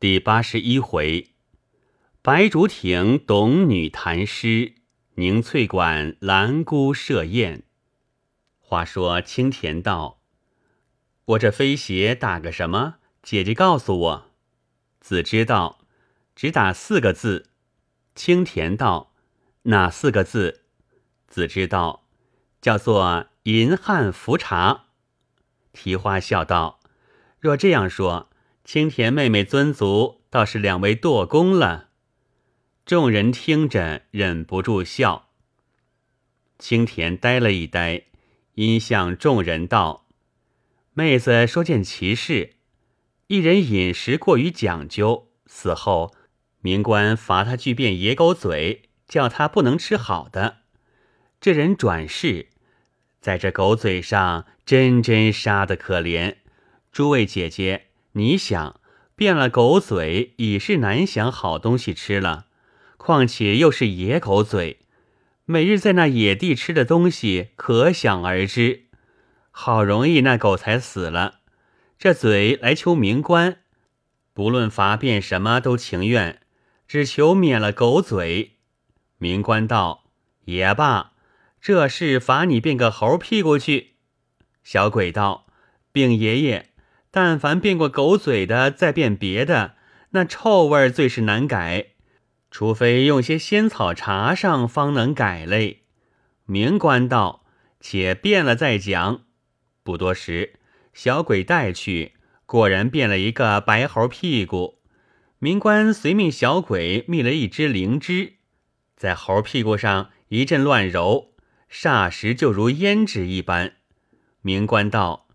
第八十一回，白竹亭董女谈诗，凝翠馆兰姑设宴。话说青田道：“我这飞鞋打个什么？姐姐告诉我。”子知道，只打四个字。青田道：“哪四个字？”子知道，叫做“银汉浮茶”。提花笑道：“若这样说。”青田妹妹尊族倒是两位舵工了，众人听着忍不住笑。青田呆了一呆，因向众人道：“妹子说件奇事，一人饮食过于讲究，死后明官罚他去变野狗嘴，叫他不能吃好的。这人转世，在这狗嘴上真真杀的可怜。诸位姐姐。”你想变了狗嘴，已是难想好东西吃了，况且又是野狗嘴，每日在那野地吃的东西，可想而知。好容易那狗才死了，这嘴来求明官，不论罚变什么都情愿，只求免了狗嘴。明官道也罢，这事罚你变个猴屁股去。小鬼道禀爷爷。但凡变过狗嘴的，再变别的，那臭味最是难改，除非用些仙草茶上方能改嘞。明官道：“且变了再讲。”不多时，小鬼带去，果然变了一个白猴屁股。明官随命小鬼觅了一只灵芝，在猴屁股上一阵乱揉，霎时就如胭脂一般。明官道。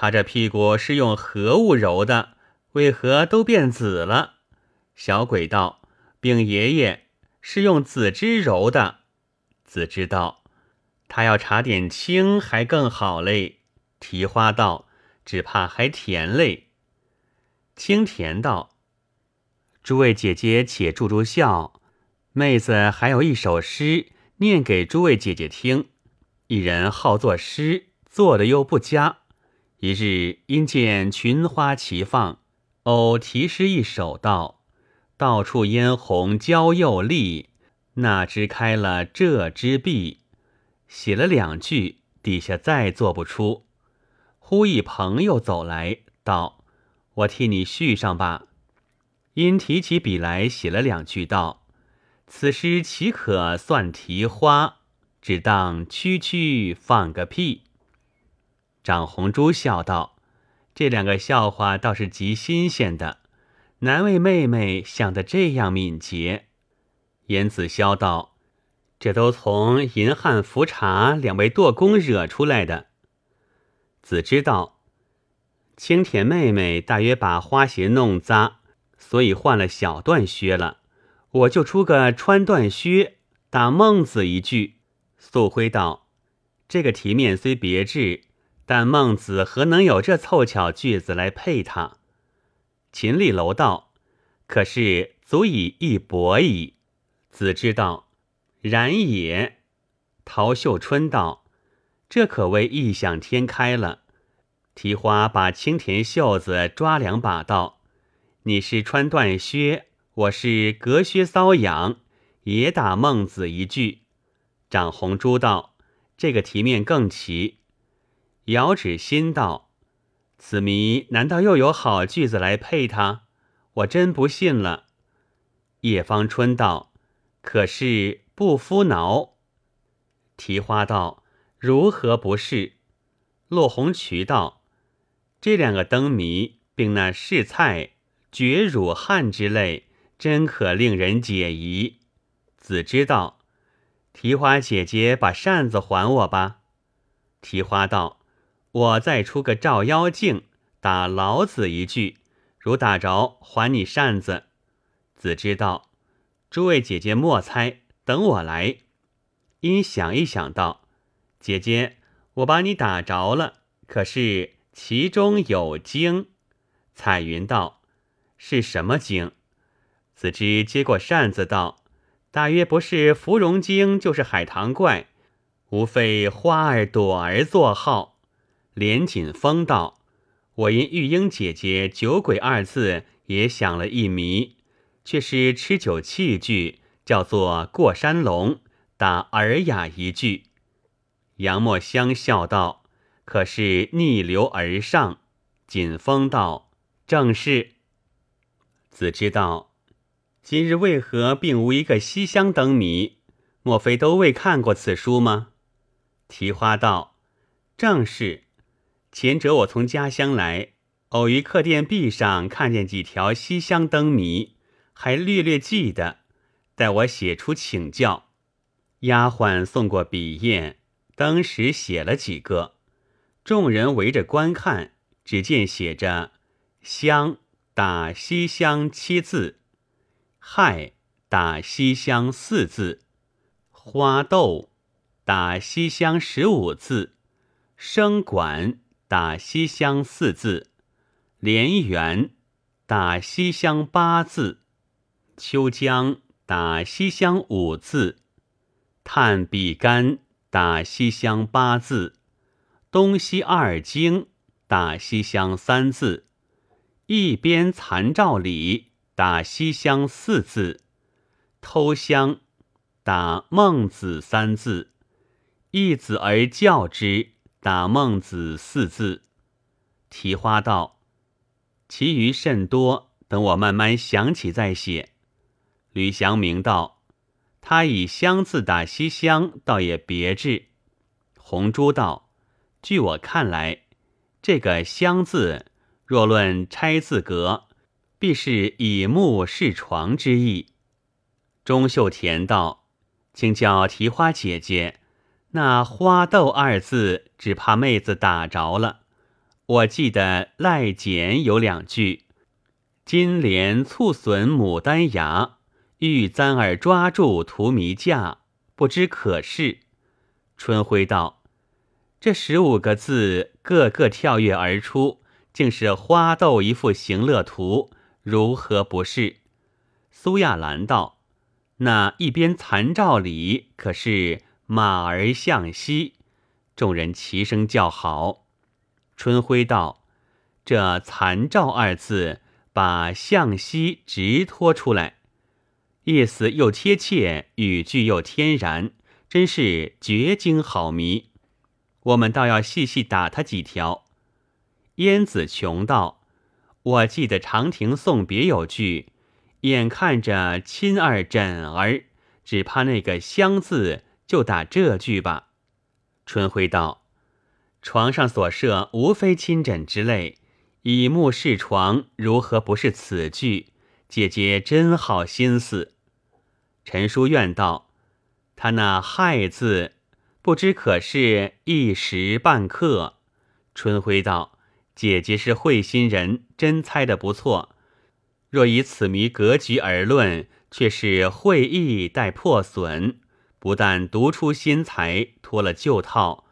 他这屁股是用何物揉的？为何都变紫了？小鬼道：“禀爷爷，是用紫汁揉的。”紫知道，他要查点青还更好嘞。提花道：“只怕还甜嘞。”清甜道：“诸位姐姐且住住笑，妹子还有一首诗念给诸位姐姐听。一人好作诗，做的又不佳。”一日，因见群花齐放，偶题诗一首，道：“到处嫣红娇又丽，那枝开了这枝碧。”写了两句，底下再做不出。忽一朋友走来道：“我替你续上吧。”因提起笔来写了两句，道：“此诗岂可算题花？只当区区放个屁。”长红珠笑道：“这两个笑话倒是极新鲜的，难为妹妹想得这样敏捷。”严子潇道：“这都从银汉福茶两位舵工惹出来的。”子知道：“青田妹妹大约把花鞋弄脏，所以换了小缎靴了。我就出个穿缎靴，打孟子一句。”素辉道：“这个题面虽别致。”但孟子何能有这凑巧句子来配他？秦立楼道：“可是足以一博矣。”子知道：“然也。”陶秀春道：“这可谓异想天开了。”提花把青田袖子抓两把道：“你是穿缎靴，我是隔靴搔痒，也打孟子一句。”长红珠道：“这个题面更奇。”遥指心道：“此谜难道又有好句子来配他？我真不信了。”叶芳春道：“可是不敷挠。”提花道：“如何不是？”落红渠道：“这两个灯谜，并那试菜、绝乳汗之类，真可令人解疑。”子知道：“提花姐姐把扇子还我吧。”提花道。我再出个照妖镜，打老子一句，如打着，还你扇子。子知道，诸位姐姐莫猜，等我来。因想一想道：“姐姐，我把你打着了，可是其中有经。”彩云道：“是什么经？”子之接过扇子道：“大约不是芙蓉精，就是海棠怪，无非花儿朵儿作号。”连锦风道：“我因玉英姐姐‘酒鬼’二字也想了一谜，却是吃酒器具，叫做‘过山龙’，打尔雅一句。”杨墨香笑道：“可是逆流而上。”锦风道：“正是。”子知道：“今日为何并无一个西厢灯谜？莫非都未看过此书吗？”提花道：“正是。前者我从家乡来，偶于客店壁上看见几条西厢灯谜，还略略记得。待我写出请教。”丫鬟送过笔砚。当时写了几个，众人围着观看，只见写着“香”打西厢七字，“亥”打西厢四字，“花豆”打西厢十五字，“生管”打西厢四字，“莲园”打西厢八字，“秋江”打西厢五字，“探比干”。打西厢八字，东西二经打西厢三字，一边残照里打西厢四字，偷香打孟子三字，一子而教之打孟子四字。提花道，其余甚多，等我慢慢想起再写。吕祥明道。他以香字打西厢，倒也别致。红珠道：“据我看来，这个香字，若论拆字格，必是以木饰床之意。”钟秀田道：“请叫提花姐姐，那花豆二字，只怕妹子打着了。我记得赖简有两句：‘金莲促损牡丹芽。’”欲簪儿抓住荼蘼架，不知可是。春晖道：“这十五个字，个个跳跃而出，竟是花豆一幅行乐图，如何不是？”苏亚兰道：“那一边残照里，可是马儿向西。”众人齐声叫好。春晖道：“这残照二字，把向西直拖出来。”意思又贴切，语句又天然，真是绝经好谜。我们倒要细细打他几条。燕子琼道：“我记得长亭送别有句，眼看着亲儿枕儿，只怕那个香字就打这句吧。”春晖道：“床上所设无非亲枕之类，以木饰床，如何不是此句？”姐姐真好心思，陈书院道：“他那害字，不知可是一时半刻。”春晖道：“姐姐是会心人，真猜得不错。若以此谜格局而论，却是会意带破损，不但独出心裁，脱了旧套，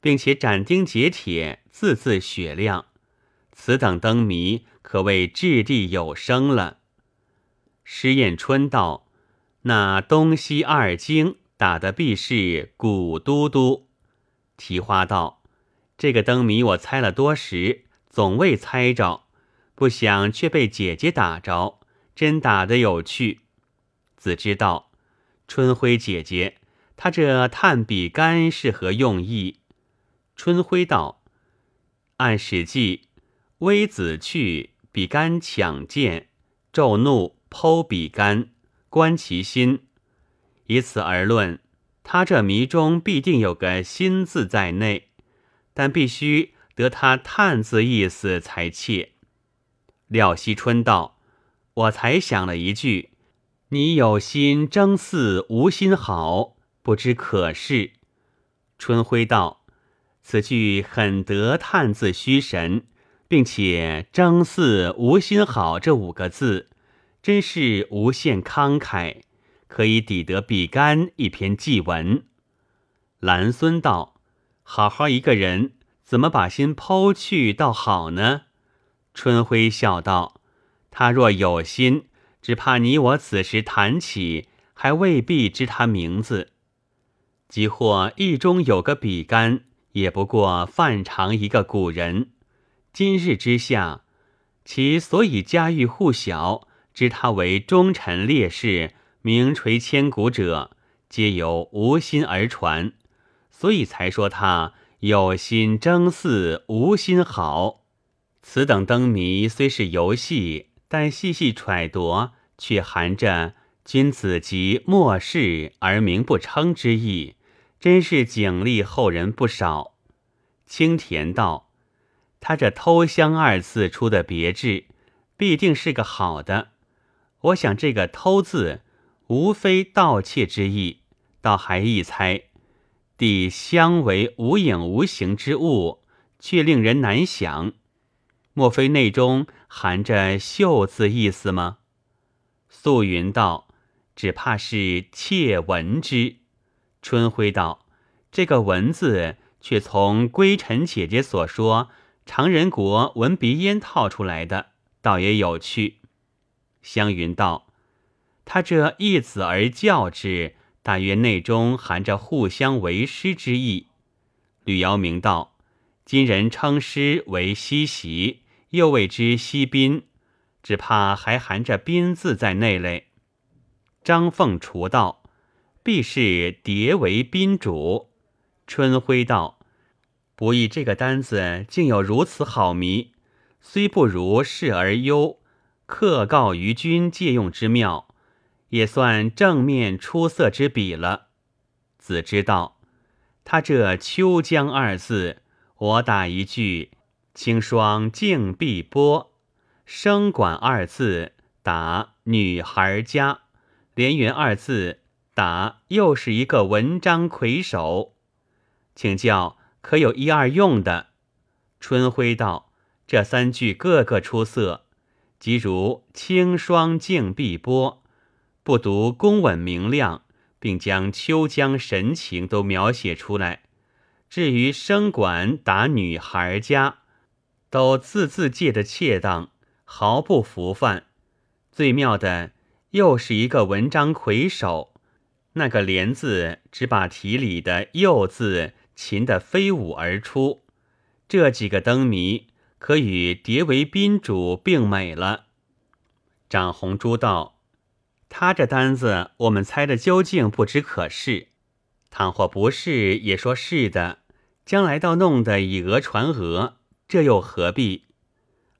并且斩钉截铁，字字雪亮。此等灯谜，可谓掷地有声了。”施燕春道：“那东西二经打的必是古都督。”提花道：“这个灯谜我猜了多时，总未猜着，不想却被姐姐打着，真打得有趣。”子知道：“春晖姐姐，她这探笔杆是何用意？”春晖道：“按史记，微子去，比干抢剑，骤怒。”剖比干，观其心。以此而论，他这谜中必定有个心字在内，但必须得他探字意思才切。廖惜春道：“我才想了一句：‘你有心争似无心好，不知可是。’”春晖道：“此句很得探字虚神，并且‘争似无心好’这五个字。”真是无限慷慨，可以抵得比干一篇祭文。兰孙道：“好好一个人，怎么把心抛去倒好呢？”春晖笑道：“他若有心，只怕你我此时谈起，还未必知他名字。即或意中有个比干，也不过范常一个古人。今日之下，其所以家喻户晓，知他为忠臣烈士，名垂千古者，皆由无心而传，所以才说他有心争嗣，无心好。此等灯谜虽是游戏，但细细揣度，却含着君子及末世而名不称之意，真是警励后人不少。青田道。他这“偷香”二字出的别致，必定是个好的。我想这个“偷”字，无非盗窃之意，倒还一猜，地香为无影无形之物，却令人难想。莫非内中含着“秀”字意思吗？素云道：“只怕是窃闻之。”春晖道：“这个‘文’字，却从归尘姐姐所说。”常人国闻鼻烟套出来的，倒也有趣。湘云道：“他这一子而教之，大约内中含着互相为师之意。”吕瑶明道：“今人称师为西席，又谓之西宾，只怕还含着宾字在内嘞。”张凤雏道：“必是蝶为宾主。”春晖道。不意这个单子竟有如此好谜，虽不如示而优，克告于君借用之妙，也算正面出色之笔了。子之道，他这“秋江”二字，我打一句“清霜静碧波”，声管二字打“女孩家”，连云二字打又是一个文章魁首，请教。可有一二用的？春晖道：“这三句个个出色，即如清霜静碧波，不独工稳明亮，并将秋江神情都描写出来。至于生管打女孩家，都字字借的恰当，毫不浮泛。最妙的又是一个文章魁首，那个连字只把题里的又字。”擒得飞舞而出，这几个灯谜可与蝶为宾主并美了。长红珠道：“他这单子，我们猜的究竟不知可是。倘或不是，也说是的。将来倒弄得以讹传讹，这又何必？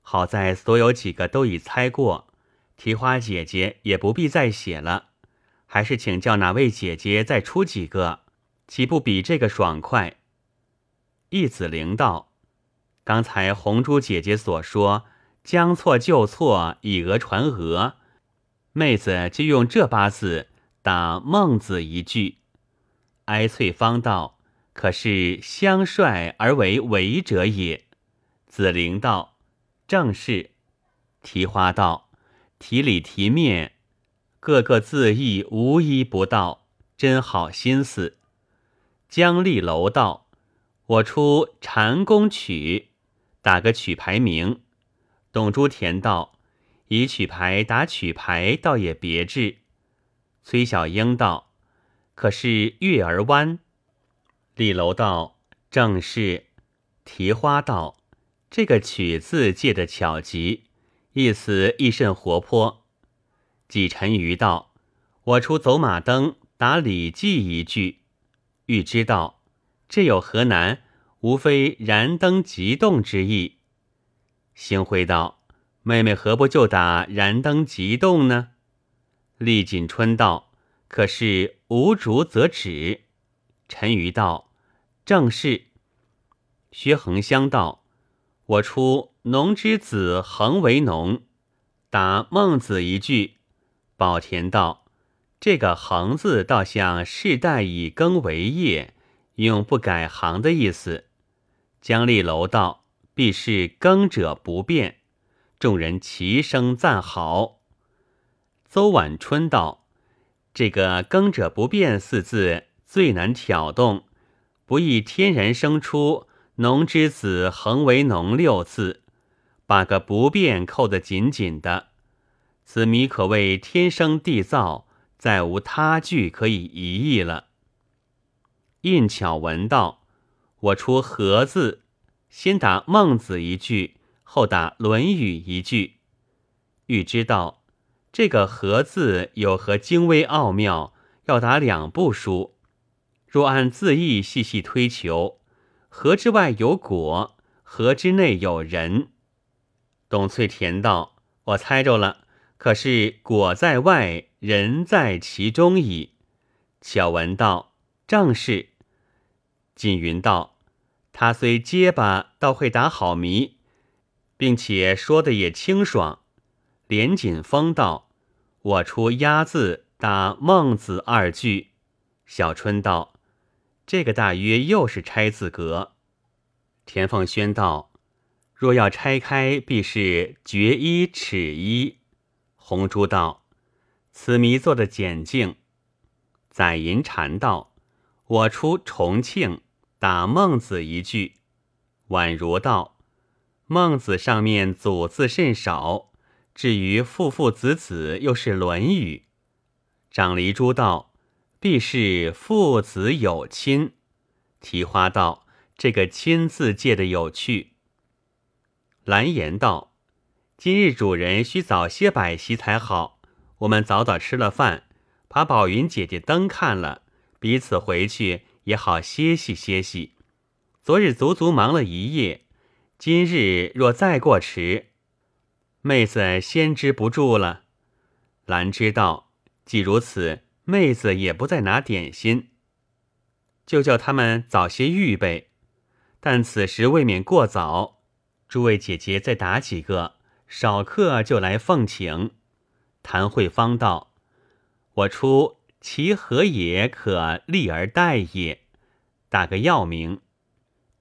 好在所有几个都已猜过，提花姐姐也不必再写了。还是请教哪位姐姐再出几个。”岂不比这个爽快？易子玲道：“刚才红珠姐姐所说将错就错，以讹传讹，妹子就用这八字打孟子一句。”哀翠芳道：“可是相率而为为者也。”子陵道：“正是。”提花道：“题里题面，各个字意无一不到，真好心思。”江立楼道：“我出禅宫曲，打个曲牌名。”董珠田道：“以曲牌打曲牌，倒也别致。”崔小英道：“可是月儿弯。”立楼道：“正是。”提花道：“这个曲字借的巧极，意思亦甚活泼。”季沉鱼道：“我出走马灯，打《礼记》一句。”欲知道，这有何难？无非燃灯急动之意。星辉道：“妹妹何不就打燃灯急动呢？”厉锦春道：“可是无竹则止。”陈余道：“正是。”薛恒香道：“我出农之子恒为农，答孟子一句。”宝田道。这个“恒”字倒像世代以耕为业，永不改行的意思。江立楼道必是耕者不变，众人齐声赞好。邹晚春道：“这个‘耕者不变’四字最难挑动，不易天然生出‘农之子恒为农’六字，把个‘不变’扣得紧紧的。此谜可谓天生地造。”再无他句可以疑议了。印巧文道：“我出‘和’字，先打孟子一句，后打《论语》一句。欲知道这个“和”字有何精微奥妙，要打两部书。若按字义细细推求，“和”之外有果，“和”之内有人。董翠田道：“我猜着了，可是果在外，人在其中矣。”巧文道：“正是。”锦云道：“他虽结巴，倒会打好谜，并且说的也清爽。”连锦风道：“我出押字打孟子二句。”小春道：“这个大约又是拆字格。”田凤轩道：“若要拆开，必是绝一尺一。”红珠道：“此谜做的简净。”载银禅道：“我出重庆打孟子一句。”宛如道：“孟子上面祖字甚少。”至于父父子子，又是《论语》。长黎珠道：“必是父子有亲。”提花道：“这个‘亲’字借的有趣。”蓝颜道：“今日主人需早些摆席才好。我们早早吃了饭，把宝云姐姐灯看了，彼此回去也好歇息歇息。昨日足足忙了一夜，今日若再过迟。”妹子先知不住了，兰知道，既如此，妹子也不再拿点心，就叫他们早些预备。但此时未免过早，诸位姐姐再打几个，少客就来奉请。谭慧芳道：“我出其何也可立而待也，打个药名。”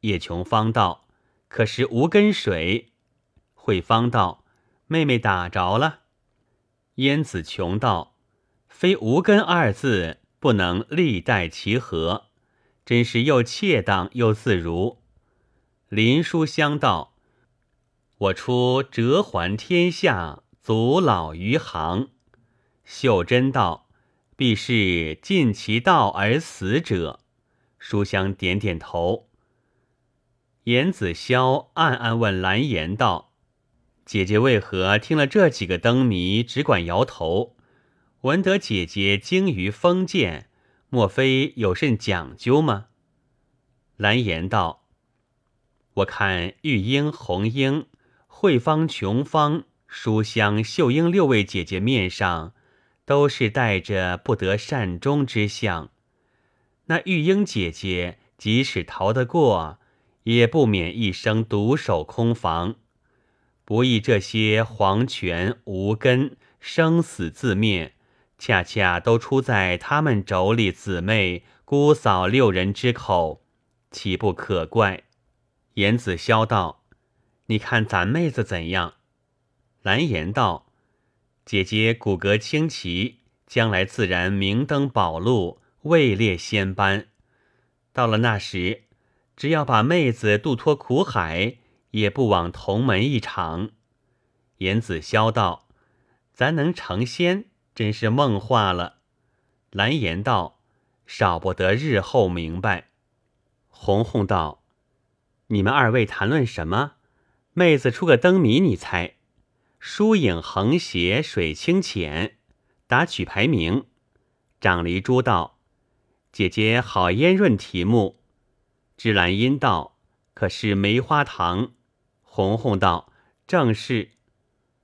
叶琼芳道：“可是无根水。”慧芳道。妹妹打着了，燕子琼道：“非无根二字不能历代其和，真是又恰当又自如。”林书香道：“我出折还天下，祖老余杭。”秀珍道：“必是尽其道而死者。”书香点点头。严子霄暗暗问蓝颜道。姐姐为何听了这几个灯谜，只管摇头？闻得姐姐精于封建，莫非有甚讲究吗？蓝颜道：“我看玉英、红英、慧芳、琼芳、书香、秀英六位姐姐面上，都是带着不得善终之相。那玉英姐姐即使逃得过，也不免一生独守空房。”不意这些黄泉无根生死自灭，恰恰都出在他们妯娌姊妹姑嫂六人之口，岂不可怪？严子霄道：“你看咱妹子怎样？”蓝颜道：“姐姐骨骼清奇，将来自然明登宝路，位列仙班。到了那时，只要把妹子渡脱苦海。”也不枉同门一场。严子潇道：“咱能成仙，真是梦话了。”蓝颜道：“少不得日后明白。”红红道：“你们二位谈论什么？妹子出个灯谜，你猜。疏影横斜水清浅，打曲牌名。”长梨珠道：“姐姐好烟润题目。”芝兰音道：“可是梅花糖。”红红道：“正是。”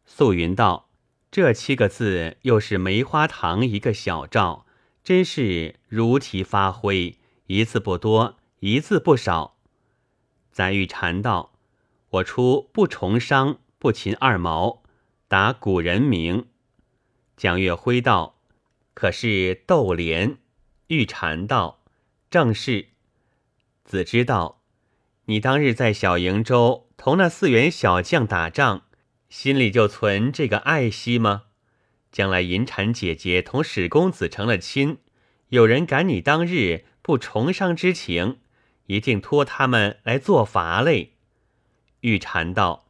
素云道：“这七个字又是梅花堂一个小照，真是如题发挥，一字不多，一字不少。”载玉禅道：“我出不重伤，不擒二毛，打古人名。”蒋月辉道：“可是斗莲。”玉禅道：“正是。”子知道：“你当日在小瀛洲。”同那四员小将打仗，心里就存这个爱惜吗？将来银蝉姐姐同史公子成了亲，有人赶你当日不重伤之情，一定托他们来做法嘞。玉蝉道：“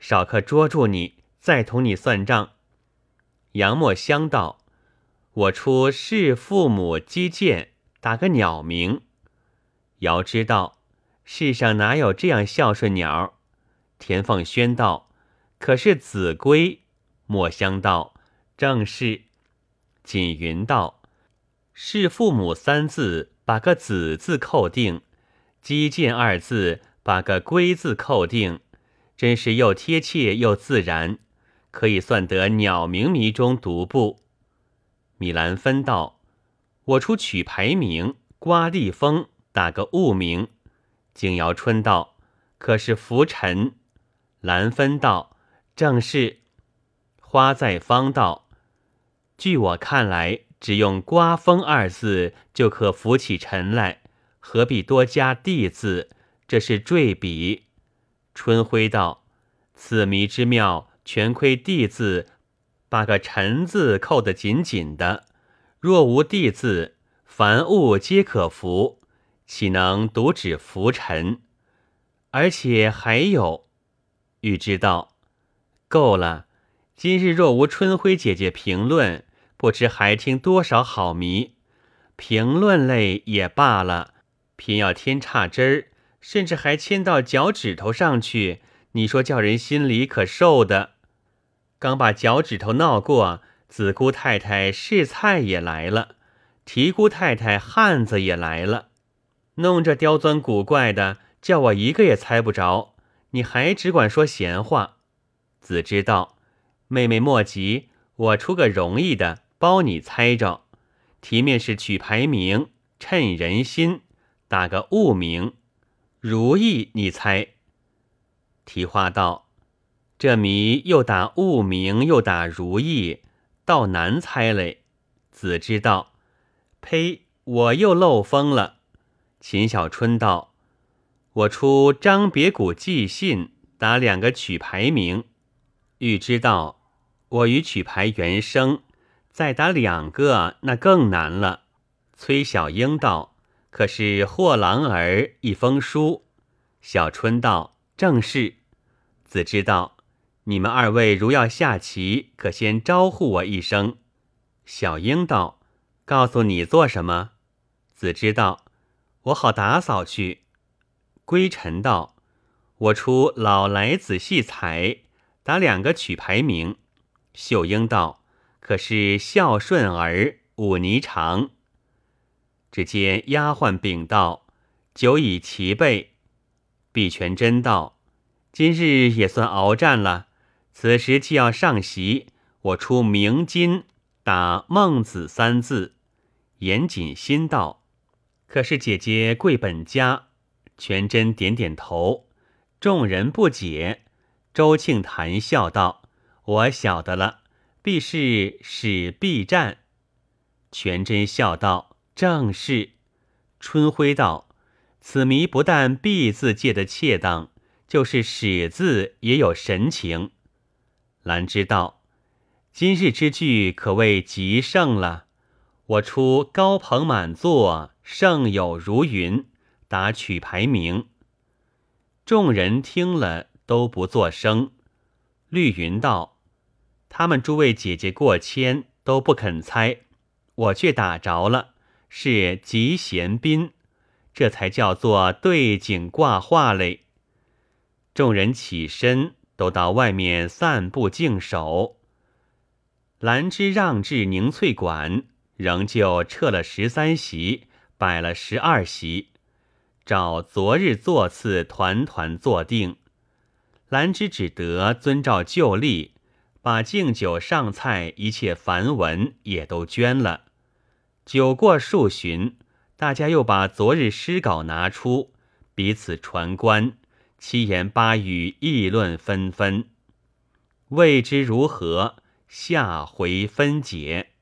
少可捉住你，再同你算账。”杨墨香道：“我出弑父母击剑，打个鸟名。”遥知道：“世上哪有这样孝顺鸟？”田凤轩道：“可是子规？”墨香道：“正是。”锦云道：“是父母三字，把个子字扣定；击剑二字，把个归字扣定，真是又贴切又自然，可以算得鸟鸣谜中独步。”米兰芬道：“我出取牌名，刮地风，打个物名。”景尧春道：“可是浮尘？”兰芬道：“正是。”花在方道：“据我看来，只用‘刮风’二字就可浮起尘来，何必多加‘地’字？这是缀笔。”春晖道：“此谜之妙，全亏‘地’字。”把个“尘”字扣得紧紧的，若无“地”字，凡物皆可浮，岂能独指浮尘？而且还有，欲知道，够了。今日若无春晖姐姐评论，不知还听多少好谜。评论类也罢了，偏要添差枝儿，甚至还牵到脚趾头上去，你说叫人心里可受的？刚把脚趾头闹过，子姑太太试菜也来了，提姑太太汉子也来了，弄这刁钻古怪的，叫我一个也猜不着。你还只管说闲话。子知道，妹妹莫急，我出个容易的，包你猜着。题面是取牌名，趁人心，打个物名，如意你猜。题话道。这谜又打物名，又打如意，倒难猜嘞。子知道，呸！我又漏风了。秦小春道：“我出张别谷寄信，打两个曲牌名。”欲知道，我与曲牌原声，再打两个，那更难了。崔小英道：“可是货郎儿一封书。”小春道：“正是。”子知道。你们二位如要下棋，可先招呼我一声。小英道：“告诉你做什么？”子知道：“我好打扫去。”归尘道：“我出老来仔细采，打两个曲牌名。”秀英道：“可是孝顺儿五泥长。”只见丫鬟禀道：“酒已齐备。”碧泉真道：“今日也算鏖战了。”此时既要上席，我出明金打孟子三字。严谨心道：“可是姐姐贵本家。”全真点点头。众人不解。周庆谈笑道：“我晓得了，必是使必战。”全真笑道：“正是。”春晖道：“此谜不但必字借得恰当，就是使字也有神情。”兰芝道，今日之句可谓极盛了。我出高朋满座，盛友如云，打取牌名。众人听了都不作声。绿云道：“他们诸位姐姐过谦，都不肯猜，我却打着了，是吉贤宾，这才叫做对景挂画嘞。”众人起身。都到外面散步静守。兰芝让至凝翠馆，仍旧撤了十三席，摆了十二席，照昨日座次团团坐定。兰芝只得遵照旧例，把敬酒上菜一切繁文也都捐了。酒过数巡，大家又把昨日诗稿拿出，彼此传观。七言八语议论纷纷，未知如何，下回分解。